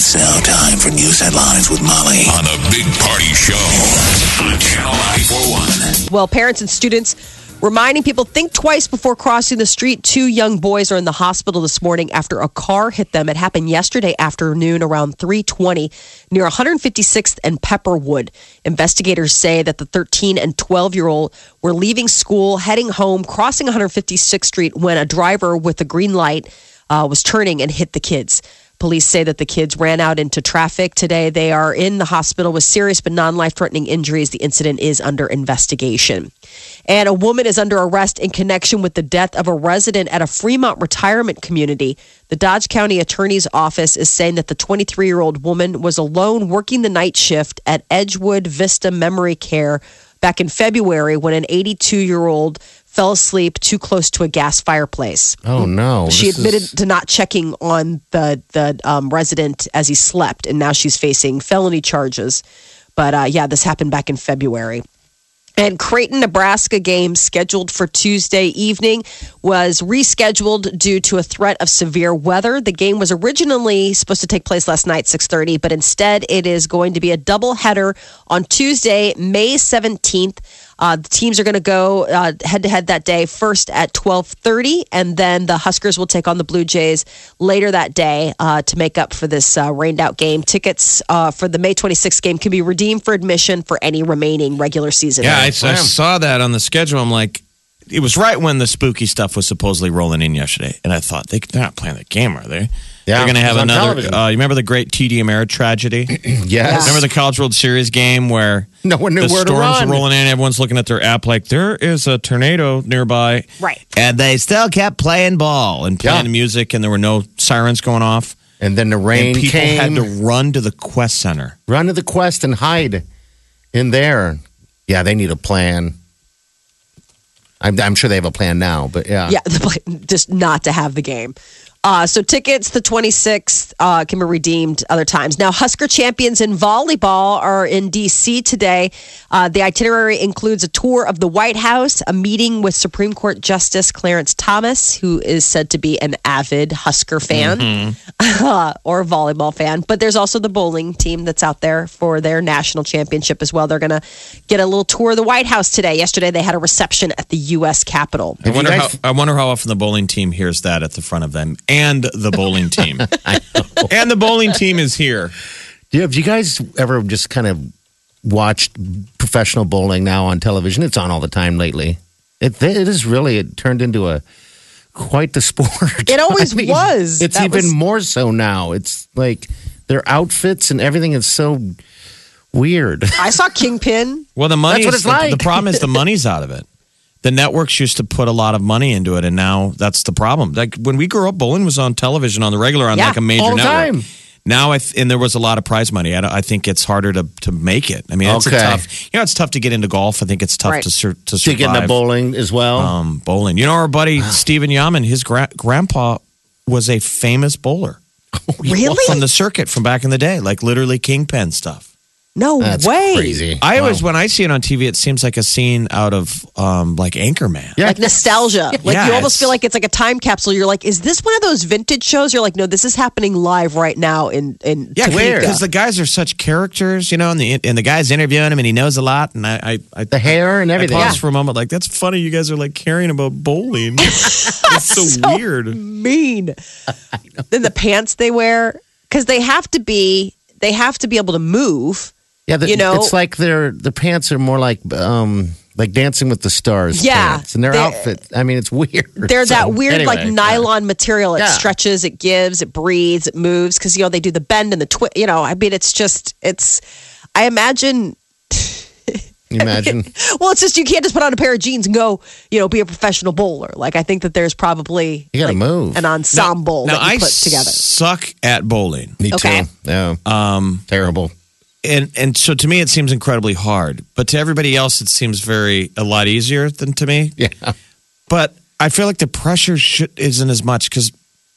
It's now time for news headlines with Molly on a big party show on Channel 941. Well, parents and students reminding people think twice before crossing the street. Two young boys are in the hospital this morning after a car hit them. It happened yesterday afternoon around 320 near 156th and Pepperwood. Investigators say that the 13 and 12 year old were leaving school, heading home, crossing 156th Street when a driver with a green light uh, was turning and hit the kids. Police say that the kids ran out into traffic today. They are in the hospital with serious but non life threatening injuries. The incident is under investigation. And a woman is under arrest in connection with the death of a resident at a Fremont retirement community. The Dodge County Attorney's Office is saying that the 23 year old woman was alone working the night shift at Edgewood Vista Memory Care back in February when an 82 year old fell asleep too close to a gas fireplace. Oh no! She This admitted is- to not checking on the the um, resident as he slept, and now she's facing felony charges. But uh, yeah, this happened back in February. And Creighton, Nebraska game scheduled for Tuesday evening was rescheduled due to a threat of severe weather. The game was originally supposed to take place last night, 6:30, but instead it is going to be a double header on Tuesday, May 17th. Uh, the teams are going to go head to head that day. First at twelve thirty, and then the Huskers will take on the Blue Jays later that day uh, to make up for this uh, rained out game. Tickets uh, for the May twenty sixth game can be redeemed for admission for any remaining regular season. Yeah, I, I saw that on the schedule. I'm like, it was right when the spooky stuff was supposedly rolling in yesterday, and I thought they're not playing the game, are they? Yeah, they're going to have another. Uh, you remember the great TD Ameritrade tragedy? yes. Remember the College World Series game where No one knew the where to storms run. rolling in, everyone's looking at their app like there is a tornado nearby, Right. And they still kept playing ball and playing Yeah. music, and there were no sirens going off. and then the rain and people came. had to run to the Qwest Center. run to the Qwest and hide in there. Yeah, they need a plan. I'm, I'm sure they have a plan now, but yeah. Yeah, the just not to have the game. Uh, so tickets the 26th uh, can be redeemed other times. Now, Husker champions in volleyball are in D.C. today. Uh, the itinerary includes a tour of the White House, a meeting with Supreme Court Justice Clarence Thomas, who is said to be an avid Husker fan or volleyball fan. But there's also the bowling team that's out there for their national championship as well. They're going to get a little tour of the White House today. Yesterday, they had a reception at the U.S. Capitol. I wonder guys- how I wonder how often the bowling team hears that at the front of them, and the bowling team, and the bowling team is here. Yeah, Have you guys ever just kind of watched professional bowling now on television? It's on all the time lately. It, it is really, it turned into a quite the sport. It always was. It's That even was- more so now. It's like their outfits and everything is so weird. I saw Kingpin. Well, the money. That's what it's like. the problem is the money's out of it. The networks used to put a lot of money into it, and now that's the problem. Like when we grew up, bowling was on television on the regular on Yeah, like a major all the network. time. Now, I th- and there was a lot of prize money. I, don't- I think it's harder to to make it. I mean, it's Okay. tough. You know, it's tough to get into golf. I think it's tough Right. to sur- to to get into bowling as well. um, bowling. You know, our buddy Stephen Yaman, his gra- grandpa was a famous bowler Really? from the circuit from back in the day, like literally kingpin stuff. No That's way. crazy. I always, when I see it on TV, it seems like a scene out of um, like Anchorman. Yeah. Like nostalgia. Like Yeah, you almost feel like it's like a time capsule. You're like, is this one of those vintage shows? You're like, no, this is happening live right now in in Yeah, Topeka. because the guys are such characters, you know, and the and the guy's interviewing him, and he knows a lot. And I, I, I the hair and I everything. paused for a moment, like that's funny. You guys are like caring about bowling. it's so, weird. mean. then the pants they wear because they have to be they have to be able to move. Yeah, the, You know- it's like their the pants are more like um like Dancing with the Stars. Yeah. pants. and their They- outfit. I mean, it's weird. They're So, that weird like anyway, nylon material. It Yeah. stretches, it gives, it breathes, it moves because you know they do the bend and the twist. You know, I mean, it's just it's. I imagine you imagine? Well, it's just you can't just put on a pair of jeans and go, you know, be a professional bowler. Like I think that there's probably You gotta like, move. an ensemble now that you I put together. suck at bowling. Me Okay. too. Yeah. Um, Terrible. And and so to me it seems incredibly hard but to everybody else it seems very a lot easier than to me Yeah. but i feel like the pressure should, isn't as much because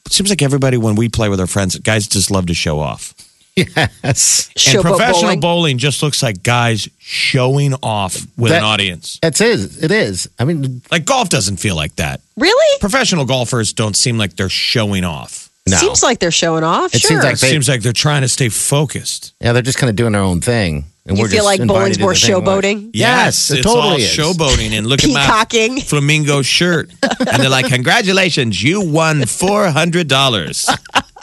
it seems like everybody when we play with our friends guys just love to show off Yes. Showboat and professional bowling. bowling. just looks like guys showing off with That- an audience It's is. It is. I mean, like golf doesn't feel like that Really? professional golfers don't seem like they're showing off no. Seems like they're showing off. It sure. seems like They- seems like they're trying to stay focused yeah, they're just kind of doing their own thing. And You we're feel just like invited bowling's more the thing. showboating? Yes, it it's all totally is. showboating and look at Peacocking. my flamingo shirt, and they're like, "Congratulations, you won four hundred dollars."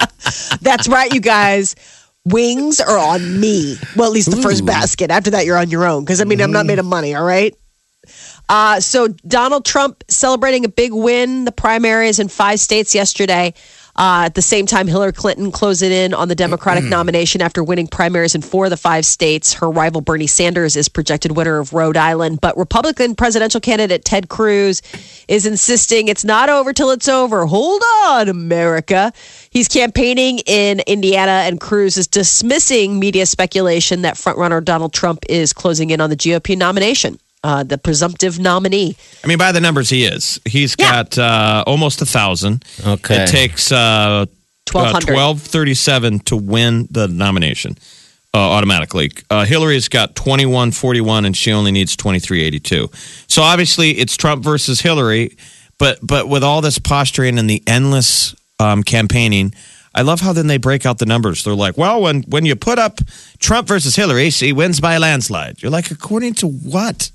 That's right, you guys. Wings are on me. Well, at least the first basket. After that, you're on your own. Because I mean, I'm not made of money. All right. Uh, so Donald Trump celebrating a big win, the primaries in five states yesterday. Uh, at the same time, Hillary Clinton closing in on the Democratic nomination after winning primaries in four of the five states. Her rival Bernie Sanders is projected winner of Rhode Island, but Republican presidential candidate Ted Cruz is insisting it's not over till it's over. Hold on, America. He's campaigning in Indiana, and Cruz is dismissing media speculation that frontrunner Donald Trump is closing in on the GOP nomination, uh, the presumptive nominee. I mean, by the numbers, he is. He's Yeah. got uh, almost a thousand. Okay. It takes uh, twelve thirty-seven to win the nomination uh, automatically. Uh, Hillary's got twenty-one forty-one, and she only needs twenty-three eighty-two. So obviously, it's Trump versus Hillary. But but with all this posturing and the endless um, campaigning. I love how then they break out the numbers. They're like, well, when when you put up Trump versus Hillary, she wins by a landslide. You're like, according to what?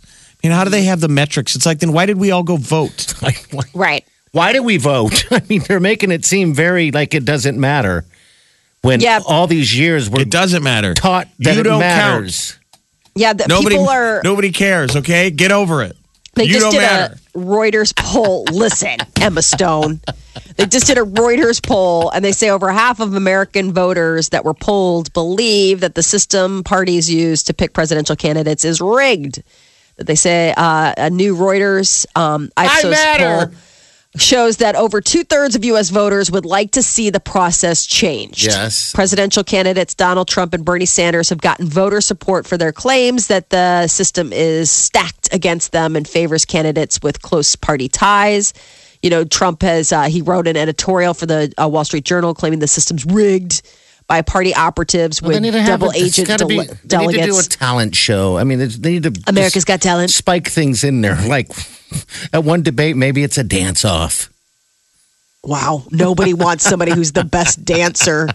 I mean, how do they have the metrics? It's like, then why did we all go vote? Like, why- Right. why do we vote? I mean, they're making it seem very like it doesn't matter. When Yeah. all these years we're It doesn't matter. taught that you it don't matters. Yeah, the Nobody, people are. nobody cares. Okay, get over it. They you just don't did matter. a Reuters poll. Listen, Emma Stone. They just did a Reuters poll, and they say over half of American voters that were polled believe that the system parties use to pick presidential candidates is rigged. That they say uh, a new Reuters um, Ipsos poll shows that over two thirds of U.S. voters would like to see the process changed. Yes. Presidential candidates Donald Trump and Bernie Sanders have gotten voter support for their claims that the system is stacked against them and favors candidates with close party ties. You know, Trump has, uh, he wrote an editorial for the uh, Wall Street Journal claiming the system's rigged by party operatives Well, with double a- it's agent gotta be- dele- They need to delegates. do a talent show. I mean, they need to. America's Got Talent. Spike things in there. Like at one debate, maybe it's a dance off. Wow. Nobody wants somebody who's the best dancer,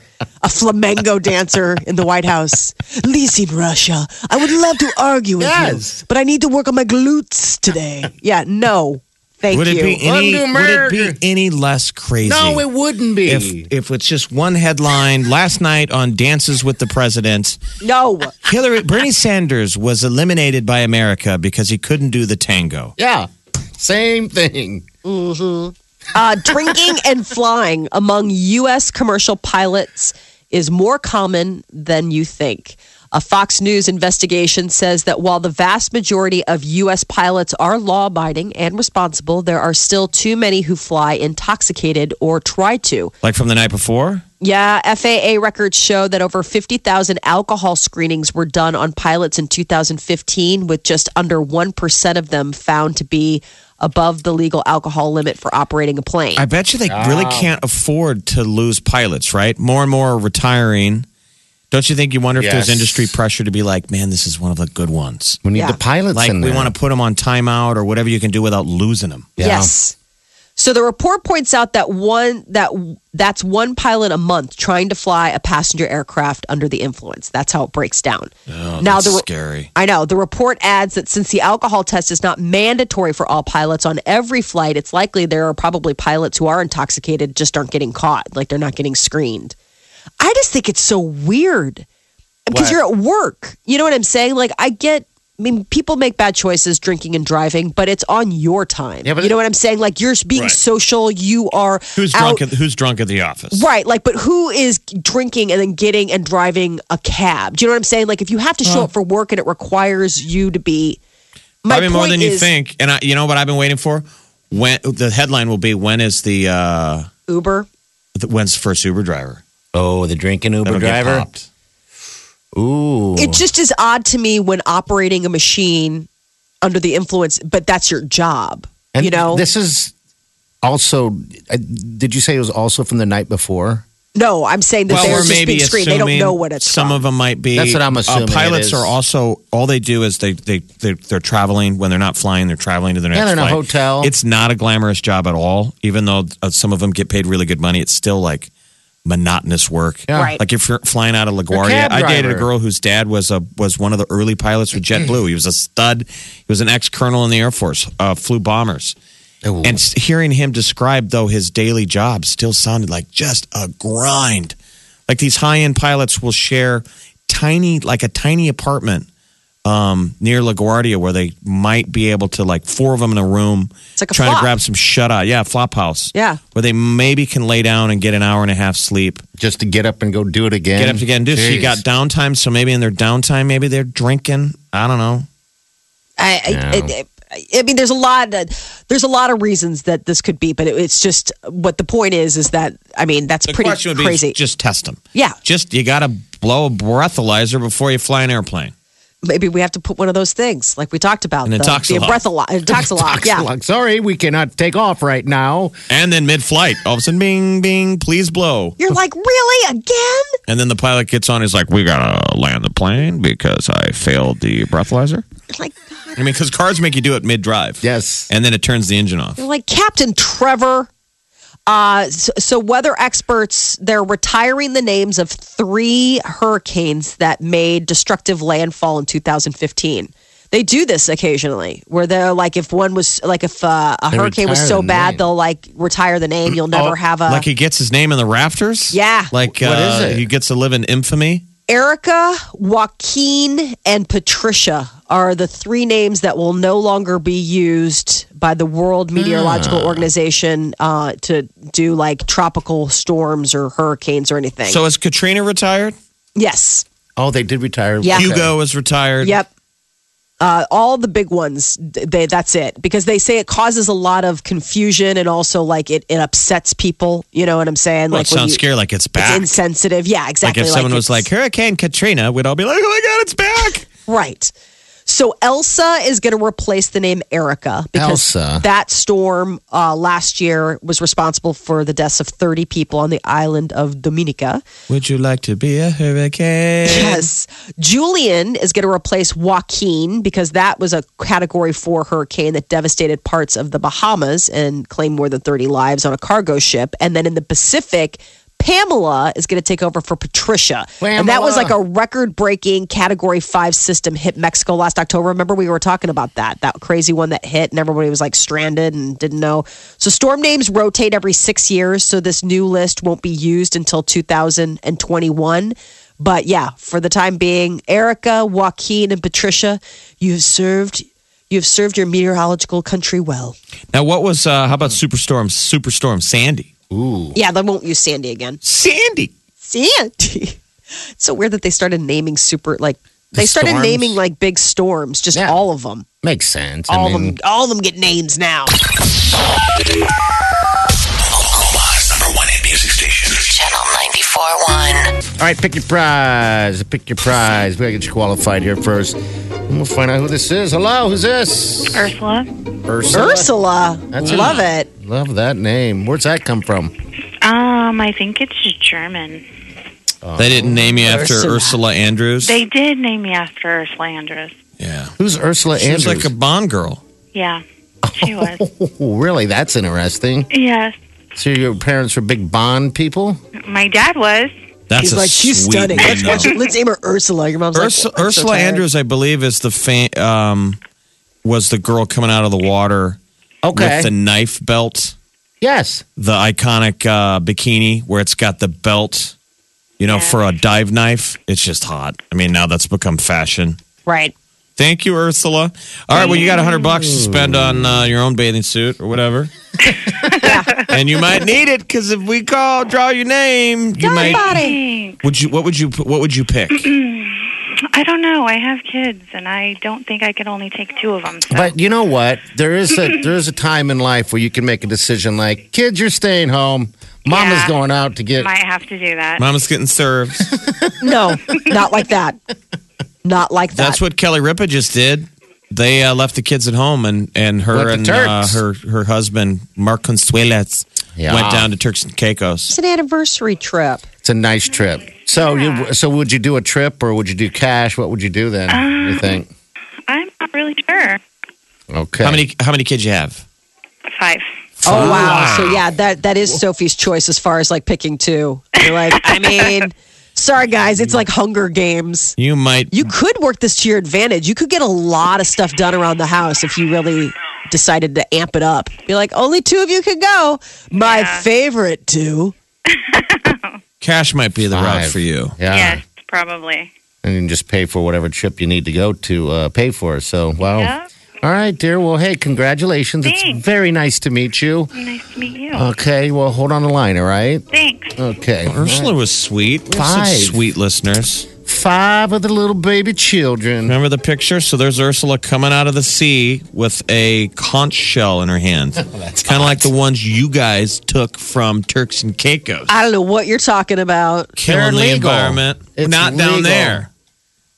a flamenco dancer in the White House. Listen, Russia, I would love to argue with Yes. you, but I need to work on my glutes today. Yeah, no. Thank Would it be any? Would it be any less crazy? No, it wouldn't be. if if it's just one headline last night on Dances with the President, no. Hillary Bernie Sanders was eliminated by America because he couldn't do the tango. yeah, same thing. Uh, drinking and flying among U.S. commercial pilots is more common than you think. A Fox News investigation says that while the vast majority of U.S. pilots are law abiding and responsible, there are still too many who fly intoxicated or try to. Like from the night before? Yeah, FAA records show that over 50,000 alcohol screenings were done on pilots in 2015, with just under 1% of them found to be above the legal alcohol limit for operating a plane. I bet you they really can't afford to lose pilots, right? More and more are retiring. Don't you think you wonder if there's industry pressure to be like, man, this is one of the good ones? We need Yeah. the pilots Like in we there. want to put them on timeout or whatever you can do without losing them. Yeah. Yes. So the report points out that one that that's one pilot a month trying to fly a passenger aircraft under the influence. That's how it breaks down. Oh, now that's the scary. I know the report adds that since the alcohol test is not mandatory for all pilots on every flight, it's likely there are probably pilots who are intoxicated just aren't getting caught, like they're not getting screened. I just think it's so weird because you're at work. You know what I'm saying? Like I get. I mean, people make bad choices drinking and driving, but it's on your time. Yeah, but you know what I'm saying? Like you're being Right. social. You are Who's out, drunk? At, who's drunk at the office? Right, like, but who is drinking and then getting and driving a cab? Do you know what I'm saying? Like, if you have to show up for work and it requires you to be My Probably more point than you is- think. And I, you know what I've been waiting for? When the headline will be when is the uh Uber. the- when's the first Uber driver? Oh, the drinking Uber That'll get driver. popped. Ooh. It just is odd to me when operating a machine under the influence, but that's your job. And you know, this is also. Uh, did you say it was also from the night before? no, I'm saying that Well, they're we're just maybe being screened. They don't know what it's some from. of them might be. That's what I'm Uh, assuming it pilots is. are also all they do is they they they they're traveling when they're not flying. They're traveling to their next Yeah, they're in a flight. hotel. It's not a glamorous job at all. Even though uh, some of them get paid really good money, it's still like monotonous work. Yeah. Right. Like if you're flying out of LaGuardia, I dated a girl whose dad was a was one of the early pilots with JetBlue. He was a stud. He was an ex colonel in the Air Force. Uh, flew bombers. Ooh. And hearing him describe though his daily job still sounded like just a grind. Like these high end pilots will share tiny, like a tiny apartment um, near LaGuardia where they might be able to like four of them in a room, It's like a trying flop. to grab some shut eye. Yeah, flop house. Yeah. where they maybe can lay down and get an hour and a half sleep. just to get up and go do it again. Get up again. Do so you got downtime. So maybe in their downtime, maybe they're drinking. I don't know. I, I, Yeah. I, I mean, there's a lot. Of, there's a lot of reasons that this could be, but it, it's just what the point is. Is that I mean, that's The pretty question would be crazy. just test them. Yeah. Just you got to blow a breathalyzer before you fly an airplane. Maybe we have to put one of those things, like we talked about, An the, the Intoxalock. breathalo- Intoxalock, yeah. Sorry, we cannot take off right now. And then mid flight, all of a sudden, bing, bing, please blow. You're like, really again? And then the pilot gets on, he's like, we got to land the plane because I failed the breathalyzer. Like, I mean, because cars make you do it mid drive. Yes. And then it turns the engine off. You're like Captain Trevor. Uh, so, so weather experts they're retiring the names of three hurricanes that made destructive landfall in 2015. They do this occasionally, where they're like, if one was like, if uh, a They hurricane was so the bad, name. they'll like retire the name. You'll never Oh, have a like he gets his name in the rafters? Yeah. Like What uh, is it? he gets to live in infamy? Erika, Joaquin, and Patricia are the three names that will no longer be used by the World Meteorological Ah. Organization uh, to do like tropical storms or hurricanes or anything. So is Katrina retired? yes. Oh, they did retire. Yeah. Okay. Hugo is retired. Yep. Uh, all the big ones, they, that's it. Because they say it causes a lot of confusion and also like it, it upsets people. You know what I'm saying? Well, like it sounds scary, like it's It's back. insensitive. Yeah, exactly. like exactly. if someone was like Hurricane Katrina, we'd all be like, oh my God, it's back. Right. So Elsa is going to replace the name Erika because Elsa. that storm uh, last year was responsible for the deaths of 30 people on the island of Dominica. Would you like to be a hurricane? Yes. Julian is going to replace Joaquin because that was a category four hurricane that devastated parts of the Bahamas and claimed more than 30 lives on a cargo ship. And then in the Pacific, Pamela is going to take over for Patricia. And that was like a record breaking category five system hit Mexico last October. Remember, we were talking about that, that crazy one that hit and everybody was like stranded and didn't know. So storm names rotate every six years. So this new list won't be used until 2021. But yeah, for the time being, Erika, Joaquin, and Patricia, you've served. You've served your meteorological country well. Now, what was, uh, how about Superstorm, Superstorm Sandy? Ooh. Yeah, they won't use Sandy again. Sandy. Sandy. It's so weird that they started naming super like they started storms? naming like big storms, just Yeah. all of them. Makes sense. All I of mean, them, all of them get names now. Omaha's number one hit music station. Channel 94.1. all right, pick your prize. Pick your prize. We gotta get you qualified here first. And we'll find out who this is. Hello, who's this? Ursula. Ursula. Ursula, That's love it. it. Love that name. Where's that come from? Um, I think it's German. They didn't name you after Ursula. Ursula, Andress? They did name me after Ursula Andress. yeah. Who's Ursula She was Andress? like a Bond girl. Yeah, she was. oh, really? That's interesting. yes, So your parents were big Bond people? my dad was. That's He's a like, she's sweet stunning. Let's, name. watch it. Let's name her Ursula. Your mom's Ursula, like, "I'm so Andress, I believe, is the fa- um, was the girl coming out of the water Okay. with the knife belt, yes. the iconic uh, bikini where it's got the belt. You know, Yeah. for a dive knife, it's just hot. I mean, now that's become fashion. Right. Thank you, Ursula. All right, well, you got a hundred bucks to spend on uh, your own bathing suit or whatever, and you might need it because if we call, draw your name, you might. Would you? What would you? What would you pick? I don't know. I have kids, and I don't think I could only take two of them. So. But you know what? There is a there is a time in life where you can make a decision like, kids, you're staying home. Mama's Yeah. going out to get. might have to do that. Mama's getting served. No, not like that. Not like that. That's what Kelly Ripa just did. They uh, left the kids at home, and and her Went to and uh, Turks. her her husband Mark Consuelos Yeah. went down to Turks and Caicos. It's an anniversary trip. It's a nice trip. So you so would you do a trip or would you do cash? What would you do then? you think? I'm not really sure. Okay. How many how many kids you have? Five. Oh wow. So yeah, that that is Sophie's choice as far as like picking two. You're like, I mean, sorry guys, it's like Hunger Games. You might. You could work this to your advantage. You could get a lot of stuff done around the house if you really decided to amp it up. Be like, only two of you can go. My Yeah. favorite two. Cash might be the route for you. Yeah. Yes, probably. And you can just pay for whatever trip you need to go to uh, pay for. So wow. Yeah. All right, dear. Well, hey, congratulations. It's very nice to meet you. Nice to meet you. Okay, well, hold on the line, all right? Thanks. Okay. Ursula was sweet. We have Five. such sweet listeners. Five of the little baby children. Remember the picture? So there's Ursula coming out of the sea with a conch shell in her hand. Oh, it's kind of like the ones you guys took from Turks and Caicos. I don't know what you're talking about. Killing the legal. environment. It's Not down legal. there.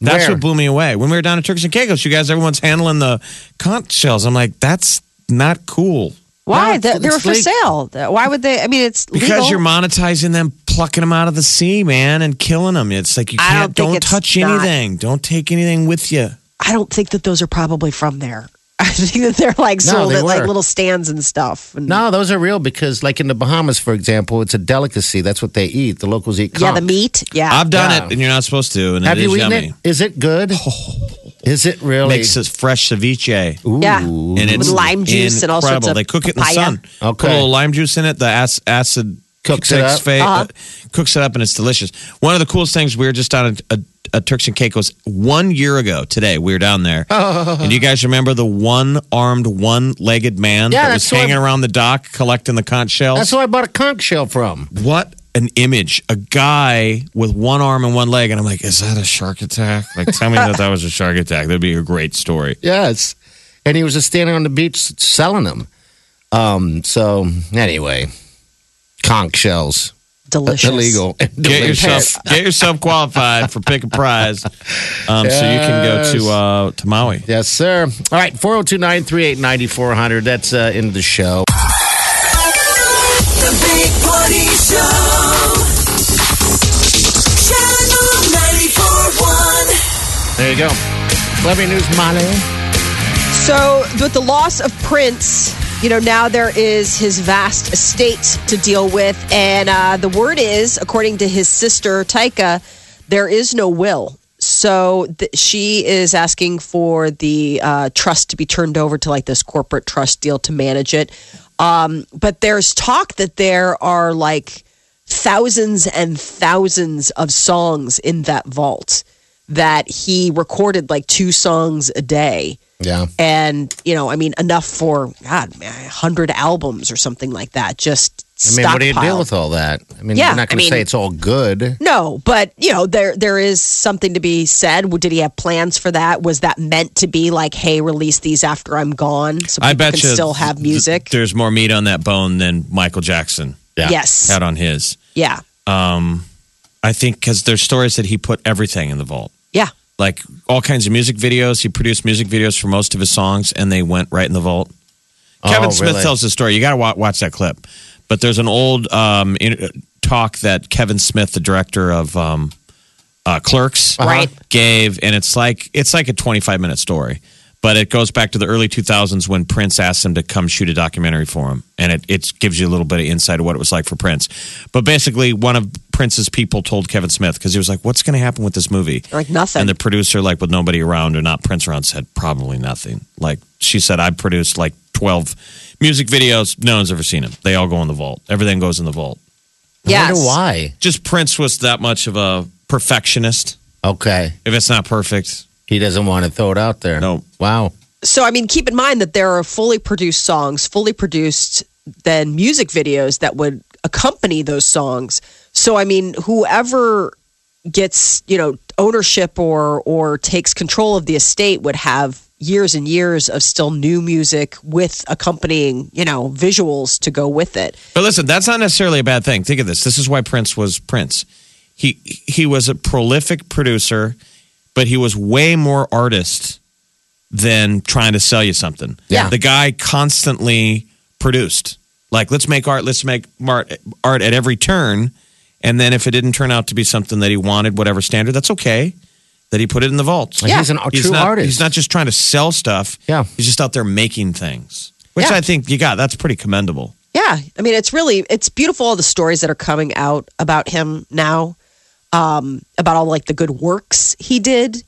That's Where? what blew me away. When we were down at Turks and Caicos, you guys, everyone's handling the conch shells. I'm like, that's not cool. Why? No, They- they were for legal. sale. Why would they? I mean, it's Because legal. you're monetizing them, plucking them out of the sea, man, and killing them. It's like you can't, don't don't, it's touch not- anything. Don't take anything with you. I don't think that those are probably from there. I think that they're like No, sold they at like little stands and stuff. And No, those are real because, like in the Bahamas, for example, it's a delicacy. That's what they eat. The locals eat yeah, the meat. Yeah, I've done Yeah. it, and you're not supposed to. And Have it you is eaten yummy. it? Is it good? Is it really? Makes it fresh ceviche. Ooh. Yeah. and it's With lime juice and all sorts incredible. of They cook it in the sun. Okay. Put a little lime juice in it. The ac- acid Cooks it takes up. fa- Uh-huh. uh, cooks it up, and it's delicious. One of the coolest things we were just down at, at, at Turks and Caicos one year ago today. We were down there, and you guys remember the one-armed, one-legged man Yeah, that was that's what- hanging around the dock collecting the conch shells. That's who I bought a conch shell from. what an image! A guy with one arm and one leg, and I'm like, is that a shark attack? Like, tell me that that was a shark attack. That'd be a great story. Yes. And he was just standing on the beach selling them. Um, so, anyway, conch shells. delicious. Illegal. Get Delicious. yourself get yourself qualified for pick a prize, um, so you can go to uh, to Maui. Yes, sir. All right, 402 938 9400. That's uh, into the show. The Big Party Show. Channel 94.1. There you go. Celebrity News, Molly. So, with the loss of Prince, you know, now there is his vast estate to deal with. And uh, the word is, according to his sister, Tyka, there is no will. So th- she is asking for the uh, trust to be turned over to like this corporate trust deal to manage it. Um, but there's talk that there are like thousands and thousands of songs in that vault that he recorded like two songs a day Yeah. and you know, I mean, enough for God, hundred albums or something like that. Just I mean, what do you deal with all that? I mean, Yeah, you're not going I to say it's all good. No, but you know, there there is something to be said. Did he have plans for that? Was that meant to be like, hey, release these after I'm gone, so people I bet can you still have th- music? there's more meat on that bone than Michael Jackson Yes, had on his. yeah, Um, I think because there's stories that he put everything in the vault. yeah. Like all kinds of music videos. He produced music videos for most of his songs, and they went right in the vault. Kevin Oh, Smith really? tells the story. You got to wa- watch that clip. But there's an old um, in- talk that Kevin Smith, the director of um, uh, Clerks, Right. gave, and it's like it's like a 25 minute story. But it goes back to the early 2000s when Prince asked him to come shoot a documentary for him, and it, it gives you a little bit of insight of what it was like for Prince. But basically, one of Prince's people told Kevin Smith because he was like, "What's going to happen with this movie?" Like nothing. And the producer, like with nobody around or not Prince around, said probably nothing. Like she said, I produced like twelve music videos. No one's ever seen them. They all go in the vault. Everything goes in the vault. I wonder why. Just Prince was that much of a perfectionist. Okay. If it's not perfect, He doesn't want to throw it out there. No. Wow. So, I mean, keep in mind that there are fully produced songs, fully produced then music videos that would accompany those songs. So, I mean, whoever gets you know ownership or or takes control of the estate would have years and years of still new music with accompanying you know visuals to go with it But listen, that's not necessarily a bad thing. Think of this. This is why Prince was Prince. He he was a prolific producer, but he was way more artist than trying to sell you something. Yeah. The guy constantly produced. Like, let's make art, let's make art, art at every turn. And then if it didn't turn out to be something that he wanted, whatever standard, that's okay. That he put it in the vault. Like, He's an He's true not, artist. He's not just trying to sell stuff. Yeah. He's just out there making things, which Yeah. I think you got. That's pretty commendable. Yeah, I mean, it's really it's beautiful all the stories that are coming out about him now, um, about all like the good works he did,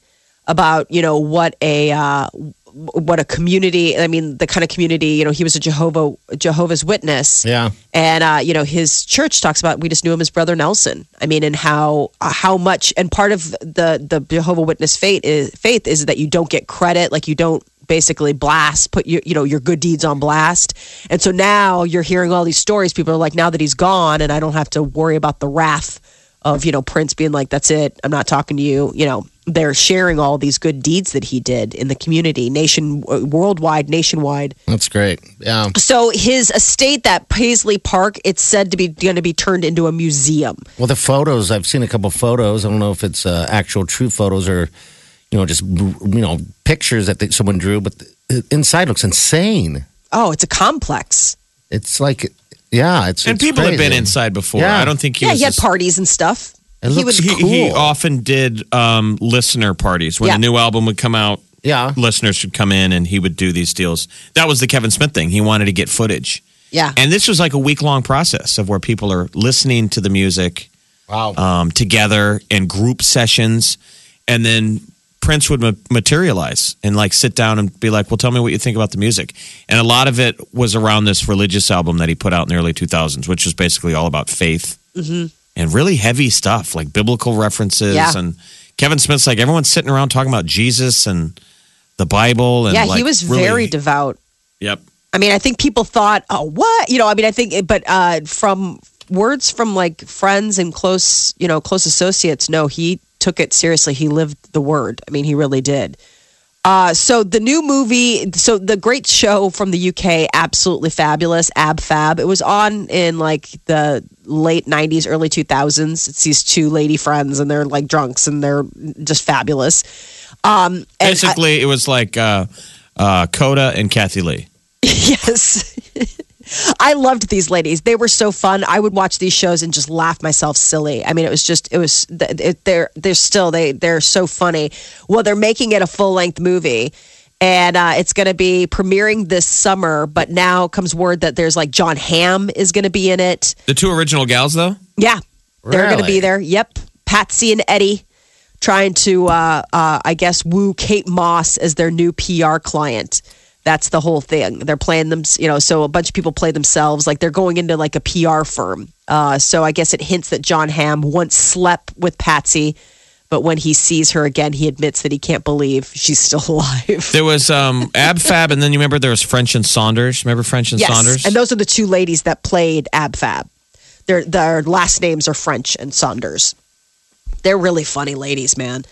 about you know what a uh, what a community. I mean, the kind of community you know he was a Jehovah Jehovah's Witness. Yeah. and uh, you know his church talks about. We just knew him as Brother Nelson. I mean, and how uh, how much and part of the the Jehovah Witness faith is faith is that you don't get credit, like you don't basically blast put your you know your good deeds on blast and so now you're hearing all these stories people are like now that he's gone and i don't have to worry about the wrath of you know prince being like that's it i'm not talking to you you know they're sharing all these good deeds that he did in the community nation uh, worldwide nationwide That's great. Yeah. so his estate that paisley park it's said to be going to be turned into a museum Well, the photos, I've seen a couple photos. I don't know if it's uh, actual true photos or, you know, just, you know, pictures that they, someone drew, but the inside looks insane. oh it's a complex It's like, yeah, it's. And it's people have been inside before. Yeah. I don't think he yeah was he had this- parties and stuff It he looks was he, cool. he often did um, listener parties when Yeah. a new album would come out. Yeah. Listeners would come in and he would do these deals. That was the Kevin Smith thing. He wanted to get footage. yeah And this was like a week long process of where people are listening to the music Wow. um, together in group sessions. And then Prince would ma- materialize and like sit down and be like, well, tell me what you think about the music. And a lot of it was around this religious album that he put out in the early 2000s, which was basically all about faith and really heavy stuff like biblical references. Yeah. And Kevin Smith's like, everyone's sitting around talking about Jesus and the Bible. And yeah like, he was really- very devout Yep. I mean, I think people thought, oh, what? You know, I mean, I think, but uh, from words from like friends and close, you know, close associates, no, he took it seriously. He lived the word. I mean, he really did. Uh, so the new movie, so the great show from the UK, absolutely fabulous, Ab Fab. It was on in like the late '90s, early 2000s. It's these two lady friends, and they're like drunks, and they're just fabulous. Um, and I- Basically, it was like uh, uh, Hoda and Kathie Lee. Yes. I loved these ladies. They were so fun. I would watch these shows and just laugh myself silly. I mean, it was just it was it, they're they're still they they're so funny. Well, they're making it a full length movie. And uh, it's going to be premiering this summer, but now comes word that there's like Jon Hamm is going to be in it. The two original gals, though? Yeah, they're going to be there. Yep, Patsy and Eddie trying to, uh, uh, I guess, woo Kate Moss as their new PR client. That's the whole thing. They're playing them, you know. So a bunch of people play themselves, like they're going into like a PR firm. Uh, so I guess it hints that Jon Hamm once slept with Patsy, but when he sees her again, he admits that he can't believe she's still alive. There was um, Ab Fab, and then you remember there was French and Saunders. Remember French and yes, Saunders? and those are the two ladies that played Ab Fab. Their their last names are French and Saunders. They're really funny ladies, man.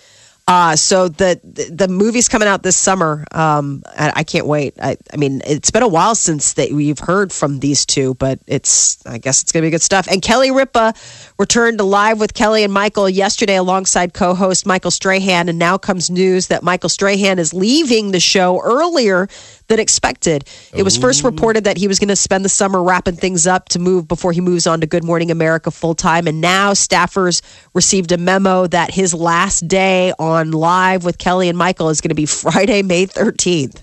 Uh, so the, the movie's coming out this summer. Um, I, I can't wait. I, I mean, it's been a while since that we've heard from these two, but it's I guess it's gonna be good stuff. And Kelly Ripa returned to live with Kelly and Michael yesterday alongside co-host Michael Strahan, and now comes news that Michael Strahan is leaving the show earlier than expected. It was first reported that he was going to spend the summer wrapping things up to move before he moves on to Good Morning America full time. And now staffers received a memo that his last day on live with Kelly and Michael is going to be Friday, May 13th.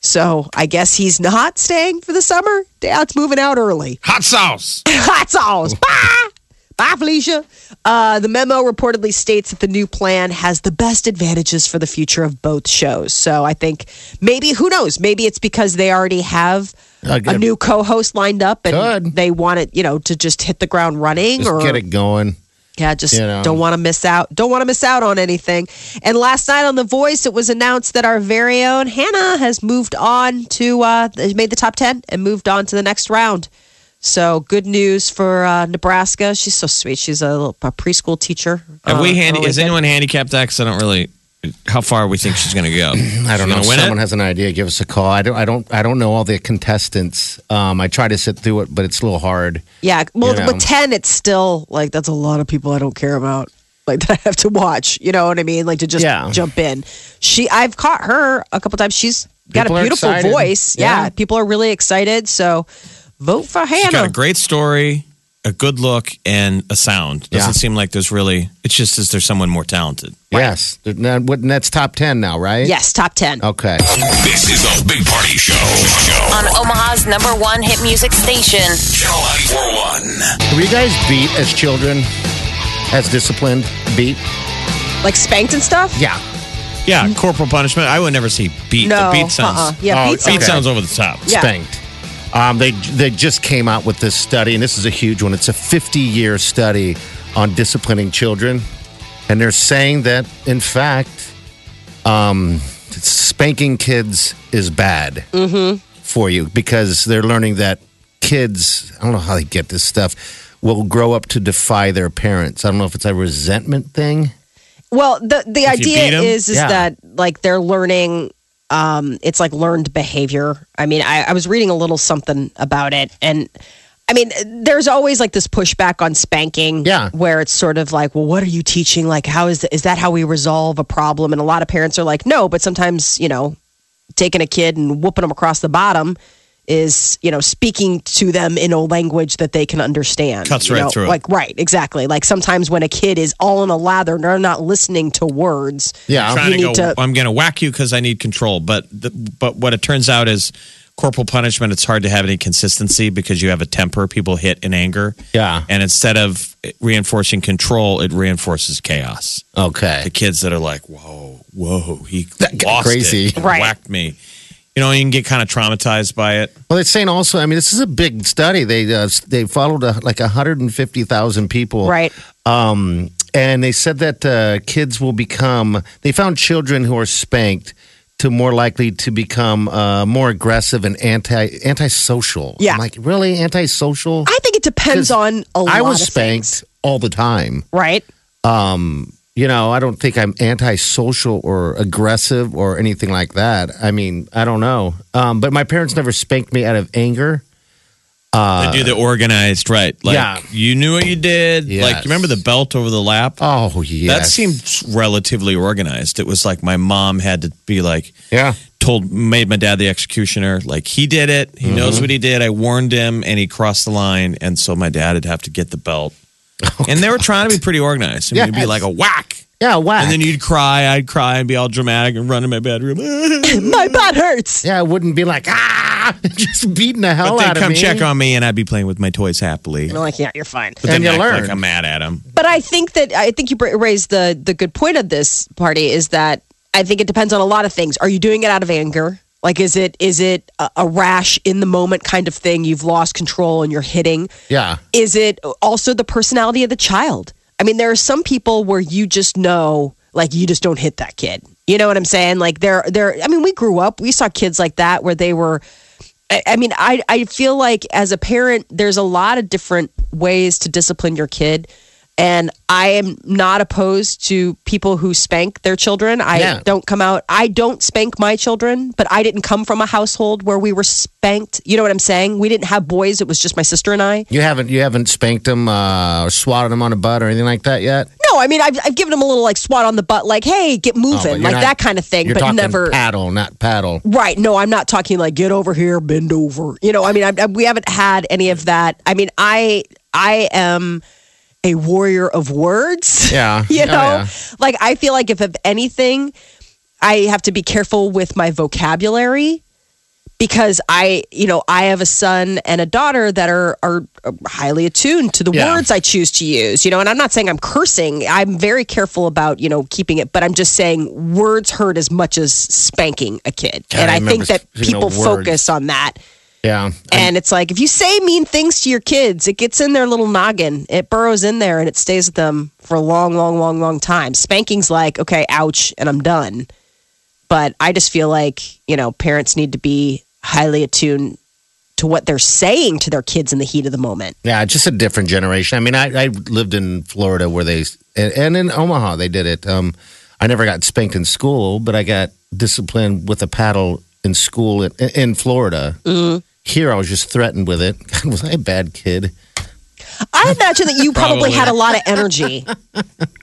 So I guess he's not staying for the summer. Dad's moving out early. Hot sauce. Hot sauce. Bye. Bye, Felicia. Uh, the memo reportedly states that the new plan has the best advantages for the future of both shows. So I think maybe, who knows? Maybe it's because they already have a new co-host lined up and Good. they want it, you know, to just hit the ground running Just or get it going. yeah, just You know. don't want to miss out. Don't want to miss out on anything. And last night on The Voice, it was announced that our very own Hannah has moved on to uh, made the top ten and moved on to the next round. So good news for uh, Nebraska. She's so sweet. She's a, little, a preschool teacher. Have Uh, we handy? on Is anyone handicapped? That 'Cause I don't really. How far we think she's going to go? I don't know. Win Someone it? has an idea. Give us a call. I don't. I don't. I don't know all the contestants. Um, I try to sit through it, but it's a little hard. Yeah. Well, You know. with 10, it's still like that's a lot of people I don't care about. Like that I have to watch. You know what I mean? Like to just Yeah. jump in. She, I've caught her a couple times. She's got People a beautiful voice. Yeah. Yeah. People are really excited. So vote for She's got a great story, a good look, and a sound. Doesn't Yeah. seem like there's really. It's just as there's someone more talented. Yes. Now, what- and that's top ten now, right? Yes, top 10. Okay. This is a Big Party Show. On Omaha's number one hit music station. Channel 941. Were you guys beat as children? As disciplined? Beat? Like spanked and stuff? Yeah. Yeah, corporal punishment. I would never see beat. No. the beat sounds. uh-uh. Yeah, Oh, beat Beat Okay. sounds over the top. Yeah. Spanked. Um, they they just came out with this study, and this is a huge one. It's a 50 year study on disciplining children, and they're saying that in fact, um, spanking kids is bad for you because they're learning that kids. I don't know how they get this stuff. Will grow up to defy their parents. I don't know if it's a resentment thing. Well, the the you idea is is Yeah. that like they're learning um it's like learned behavior. I mean, I, I was reading a little something about it and I mean, there's always like this pushback on spanking, Yeah. where it's sort of like, well, what are you teaching? Like, how is that, is that how we resolve a problem? And a lot of parents are like, no, but sometimes, you know, taking a kid and whooping them across the bottom is, you know, speaking to them in a language that they can understand. Cuts you right know? through. Like, right, exactly. Like sometimes when a kid is all in a lather, they're not listening to words. Yeah. trying to go. to- I'm going to whack you because I need control. But the, but what it turns out is corporal punishment. It's hard to have any consistency because you have a temper. People hit in anger. Yeah. And instead of reinforcing control, it reinforces chaos. Okay. The kids that are like, "Whoa, whoa, he That got lost crazy. it, Right. whacked me." You know, you can get kind of traumatized by it. Well, they're saying also. I mean, this is a big study. They uh, they followed uh, like 150,000 people, Right. Um, and they said that uh, kids will become. They found children who are spanked to more likely to become uh, more aggressive and anti antisocial. Yeah. I'm like really antisocial. I think it depends on a lot of people. I was of spanked things. all the time. Right. Um, you know, I don't think I'm antisocial or aggressive or anything like that. I mean, I don't know. Um, but my parents never spanked me out of anger. they do the organized, right? Like yeah. you knew what you did. Yes. Like you remember the belt over the lap? Oh, yes. That seemed relatively organized. It was like my mom had to be like, Yeah. told made my dad the executioner. Like he did it. He Mm-hmm. knows what he did. I warned him, and he crossed the line. And so my dad would have to get the belt. and they were trying to be pretty organized. I mean, it'd be Yes. like a whack. Yeah, whack. And then you'd cry, I'd cry and be all dramatic and run in my bedroom. but My butt hurts. yeah, it wouldn't be like, ah, just beating the hell they'd out of me. come me. check on me and I'd be playing with my toys happily. I'm like, yeah, you're fine. But then And you act learn. like I'm mad at him. But I think that I think you br- raised the the good point of this party is that I think it depends on a lot of things. Are you doing it out of anger? Like, is it is it a, rash in the moment kind of thing? You've lost control and you're hitting. Yeah. Is it also the personality of the child? I mean, there are some people where you just know, like, you just don't hit that kid. You know what I'm saying? Like, there, there. I mean, we grew up. We saw kids like that where they were. I, I mean, I I feel like as a parent, there's a lot of different ways to discipline your kid. And I am not opposed to people who spank their children. I Yeah. don't come out. I don't spank my children, but I didn't come from a household where we were spanked. You know what I'm saying? We didn't have boys. It was just my sister and I. You haven't you haven't spanked them uh, or swatted them on the butt or anything like that yet? No, I mean I've, I've given them a little like swat on the butt, like "Hey, get Oh, moving," you're like not- that kind of thing. You're But talking never, paddle, not paddle. right? No, I'm not talking like "Get over here, bend over." You know, I mean, I, I, we haven't had any of that. I mean, I I am a warrior of words. Yeah. you Oh, know, yeah. like I feel like if of anything, I have to be careful with my vocabulary because I, you know, I have a son and a daughter that are are highly attuned to the Yeah. words I choose to use. You know, and I'm not saying I'm cursing. I'm very careful about you know keeping it, but I'm just saying words hurt as much as spanking a kid, God, and I I, think that people words. focus on that. Yeah. And it's like if you say mean things to your kids, it gets in their little noggin. It burrows in there and it stays with them for a long, long, long, long time. Spanking's like, okay, ouch, and I'm done. But I just feel like, you know, parents need to be highly attuned to what they're saying to their kids in the heat of the moment. Yeah, just a different generation. I mean, I, I lived in Florida where they, and, in Omaha, they did it. Um, I never got spanked in school, but I got disciplined with a paddle in school in, in Florida. Here, I was just threatened with it. God, was I a bad kid? I imagine that you probably, Probably. had a lot of energy.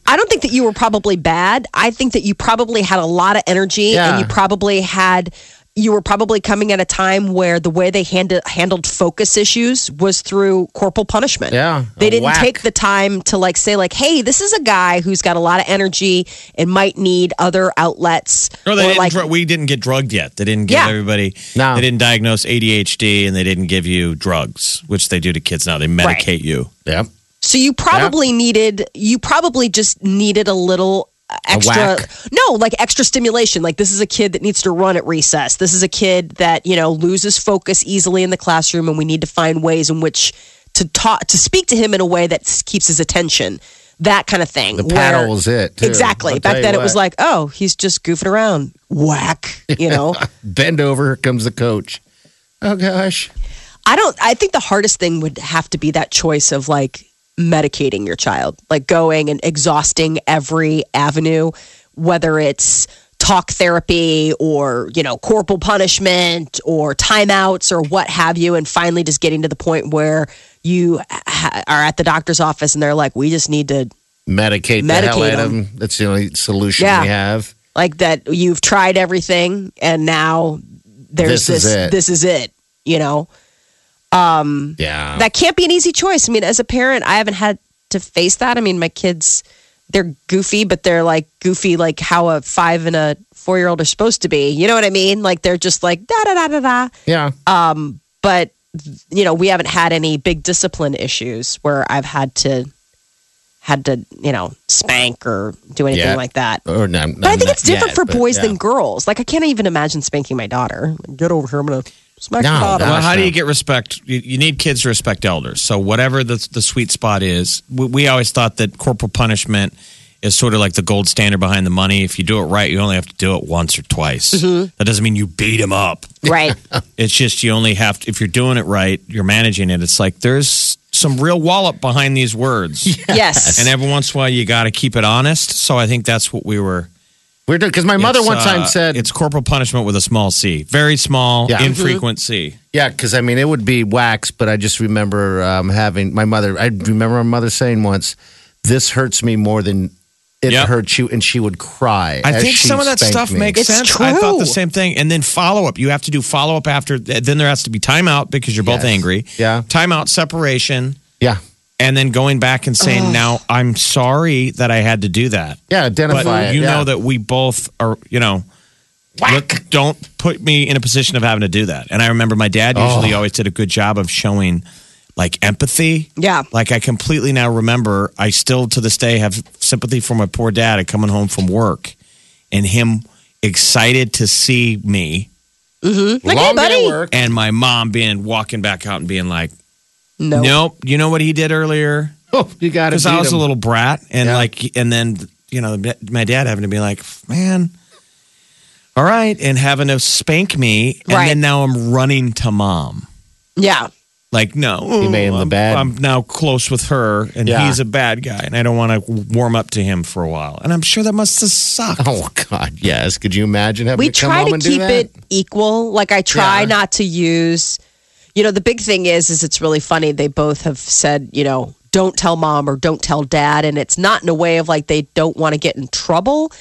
I don't think that you were probably bad. I think that you probably had a lot of energy Yeah. and you probably had you were probably coming at a time where the way they handed, handled focus issues was through corporal punishment. Yeah, They didn't whack. take the time to like say like, "Hey, this is a guy who's got a lot of energy and might need other outlets." No, they Or, didn't like dr- we didn't get drugged yet. They didn't give Yeah. everybody. No. They didn't diagnose ADHD, and they didn't give you drugs, which they do to kids now. They medicate you. Yeah. So you probably needed you probably just needed a little extra no like extra stimulation like this is a kid that needs to run at recess this is a kid that you know loses focus easily in the classroom and we need to find ways in which to talk to speak to him in a way that keeps his attention that kind of thing The paddle was it. too. exactly I'll back then you it was like oh he's just goofing around whack you know bend over, here comes the coach. Oh, gosh. I don't. I think the hardest thing would have to be that choice of like medicating your child, like going and exhausting every avenue, whether it's talk therapy or you know corporal punishment or timeouts or what have you, and finally just getting to the point where you ha- are at the doctor's office and they're like, we just need to Medicate, the hell Medicate out of 'em. them. That's the only solution Yeah. we have. like that. You've tried everything and now there's This this. is it. This is it. You know. Yeah. that can't be an easy choice. I mean, as a parent, I haven't had to face that. I mean, my kids, they're goofy, but they're like goofy, like how a five and a four year old are supposed to be. You know what I mean? Like they're just like da da da da da. yeah. Um, But you know, we haven't had any big discipline issues where I've had to had to you know spank or do anything Yeah. like that. or not, But I think it's different for boys than than girls. Like I can't even imagine spanking my daughter. Get over here, I'm gonna smack No, your daughter. Well, how do you get respect? You, you need kids to respect elders. So whatever the the sweet spot is, we, we always thought that corporal punishment is sort of like the gold standard behind the money. If you do it right, you only have to do it once or twice. Mm-hmm. That doesn't mean you beat them up. Right. It's just you only have to, if you're doing it right, you're managing it. It's like there's some real wallop behind these words. yes. And every once in a while, you got to keep it honest. So I think that's what we were. We're doing because my mother It's, one time uh, said, it's corporal punishment with a small c, very small, Yeah. infrequent c. yeah, because I mean it would be wax, but I just remember um, having my mother. I remember my mother saying once, "This hurts me more than it Yep. hurts you," and she would cry. I as think she some of that spanked stuff me. makes It's sense. I thought the true. same thing. And then follow up. You have to do follow up after. Then there has to be timeout because you're both Yes. angry. Yeah. Timeout, separation, yeah, and then going back and saying, "Now I'm sorry that I had to do that." yeah. Identify But it. you yeah. know that we both are. You know, look, don't put me in a position of having to do that. And I remember my dad oh. usually Oh. always did a good job of showing like empathy. Yeah. Like I completely now remember, I still to this day have sympathy for my poor dad at coming home from work and him excited to see me mm-hmm. Like, hey, Long day buddy. at work. and my mom being walking back out and being like, No. nope, you know what he did earlier? Oh, you got it. Because I was a little brat and Yeah. like, and then, you know, my dad having to be like, man, all right, and having to spank me. And Right. then now I'm running to mom. Yeah. Like, no, he made him the I'm, bad. I'm now close with her, and Yeah. he's a bad guy, and I don't want to warm up to him for a while. And I'm sure that must have sucked. Oh God, yes. Could you imagine having we to come try home to and do keep it equal like i try Yeah. not to use you know the big thing is is it's really funny. They both have said you know don't tell mom or don't tell dad. And it's not in a way of like they don't want to get in trouble.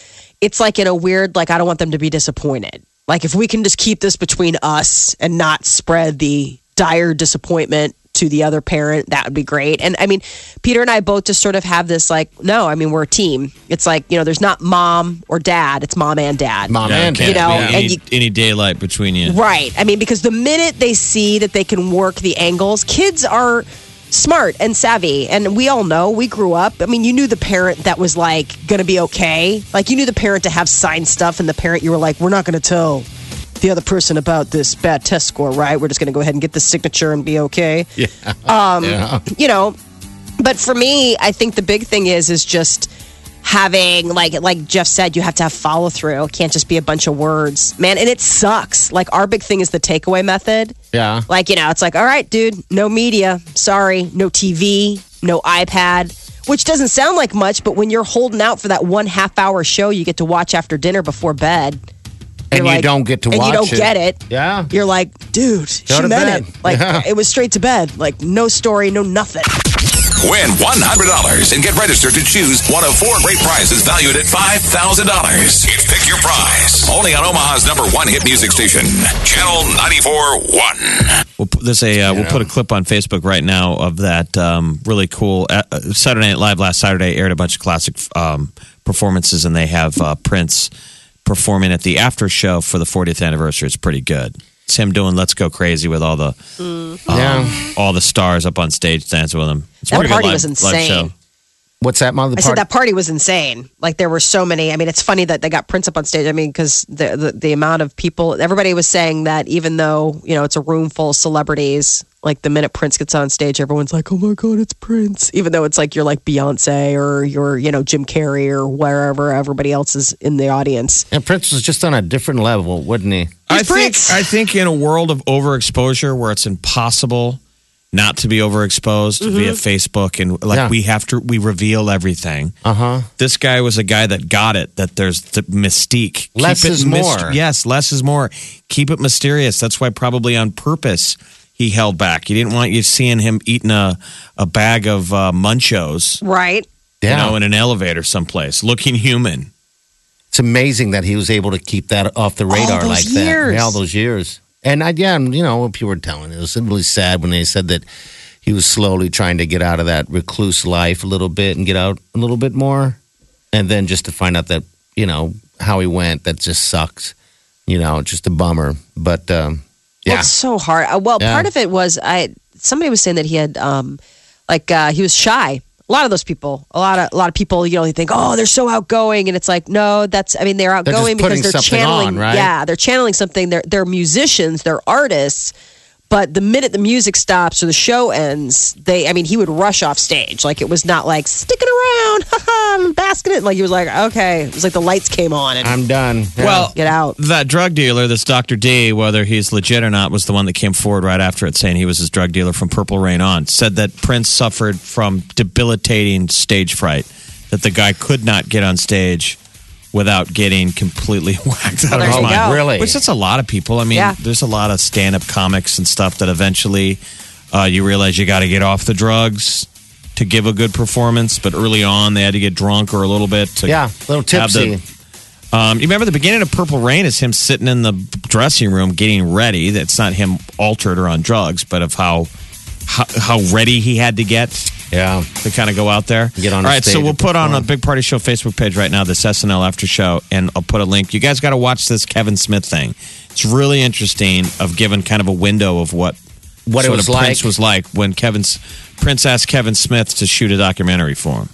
It's like in a weird like i don't want them to be disappointed. Like if we can just keep this between us and not spread the dire disappointment to the other parent that would be great and i mean peter and i both just sort of have this like no i mean we're a team it's like you know there's not mom or dad it's mom and dad Mom Yeah, and can't You know, be and any, you- any daylight between you. Right. I mean, because the minute they see that they can work the angles, kids are smart and savvy. And we all know we grew up. I mean, you knew the parent that was like going to be okay. Like, you knew the parent to have signed stuff, and the parent you were like, we're not going to tell the other person about this bad test score, right? We're just going to go ahead and get the signature and be okay. Yeah. Um, yeah. You know, but for me, I think the big thing is, is just having like like Jeff said, you have to have follow through. It can't just be a bunch of words, man. And it sucks. Like our big thing is the takeaway method. Yeah. Like you know, it's like all right, dude, no media. Sorry, no TV, no iPad. Which doesn't sound like much, but when you're holding out for that one half hour show you get to watch after dinner before bed, And you're you don't get to and watch you don't it. get it. Yeah. You're like, dude, Go she meant bed. it. Like Yeah. it was straight to bed. Like no story, no nothing. Win $100 and get registered to choose one of four great prizes valued at $5,000. It's Pick Your Prize. Only on Omaha's number one hit music station, Channel 94.1. We'll put a uh, we'll put a clip on Facebook right now of that um, really cool uh, uh, Saturday Night Live last Saturday aired a bunch of classic um, performances and they have uh, Prince performing at the after show for the 40th anniversary. is pretty good. It's him doing "Let's Go Crazy" with all the um, Yeah. all the stars up on stage dancing with him. It's a That pretty good party live- was live insane. Show. What's that, Mom? The I part- said that party was insane. Like there were so many. I mean, it's funny that they got Prince up on stage. I mean, because the, the the amount of people, everybody was saying that even though you know it's a room full of celebrities, like the minute Prince gets on stage, everyone's like, "Oh my god, it's Prince!" Even though it's like you're like Beyonce or you're you know Jim Carrey or wherever everybody else is in the audience. And Prince was just on a different level, wouldn't he? I He's think I think in a world of overexposure where it's impossible not to be overexposed via Facebook and like Yeah. we have to we reveal everything. Uh huh. This guy was a guy that got it that there's the mystique. Less is more. Yes, less is more. Keep it mysterious. That's why probably on purpose he held back. He didn't want you seeing him eating a a bag of uh, munchos, Right. Yeah. you know, in an elevator someplace, looking human. it's amazing that he was able to keep that off the radar those like years. that. Yeah, all those years. And I, yeah, you know, what people were telling it was really sad when they said that he was slowly trying to get out of that recluse life a little bit and get out a little bit more. And then just to find out that, you know, how he went, that just sucks. You know, just a bummer. But um, yeah. it's so hard. Uh, well, Yeah. part of it was I. Somebody was saying that he had, um, like, uh, he was shy. A lot of those people, a lot of a lot of people, you know, they think, oh, they're so outgoing, and it's like, no, that's. I mean, they're They're outgoing because they're channeling. on, right? Yeah, they're channeling something. They're they're musicians. They're artists. But the minute the music stops or the show ends, they, I mean, he would rush off stage. Like it was not like sticking around, I'm basking it. Like he was like, okay, it was like the lights came on and I'm done. Yeah. Well, get out. That drug dealer, this Dr. D, whether he's legit or not, was the one that came forward right after it saying he was his drug dealer from Purple Rain on. Said that Prince suffered from debilitating stage fright, that the guy could not get on stage without getting completely whacked out Well, of his mind. go. really? Which that's a lot of people. I mean, Yeah. there's a lot of stand up comics and stuff that eventually uh, you realize you got to get off the drugs to give a good performance. But early on, they had to get drunk or a little bit to yeah, a little have the- tipsy. um, you remember the beginning of Purple Rain is him sitting in the dressing room getting ready. That's not him altered or on drugs, but of how how, how ready he had to get yeah. to kind of go out there. Get on All the so we'll and put on a. Big Party Show Facebook page right now, this SNL after show, and I'll put a link. You guys got to watch this Kevin Smith thing. It's really interesting of giving kind of a window of what What it was of Prince like. was like when Kevin's Prince asked Kevin Smith to shoot a documentary for him.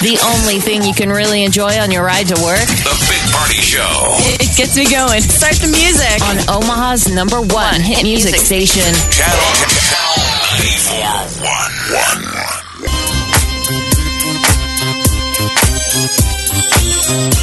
The only thing you can really enjoy on your ride to work. The Big Party Show. It gets me going. Start the music on Omaha's number one hit music station. Channel, channel 94.1. Squirrel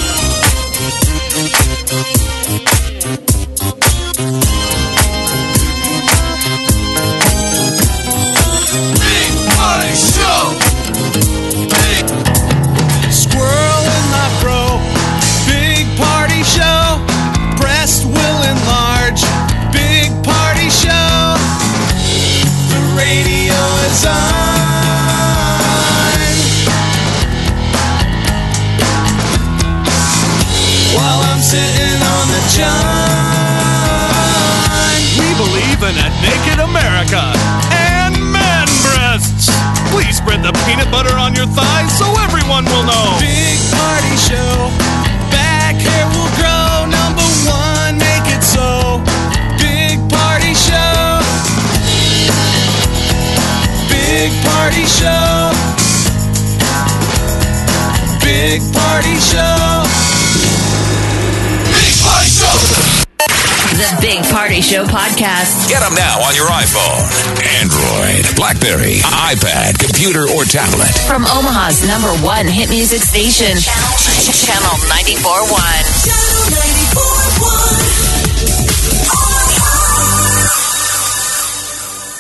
Party podcast. Get them now on your iPhone, Android, Blackberry, iPad, computer, or tablet. From Omaha's number one hit music station, Channel 94.1. Channel 94.1.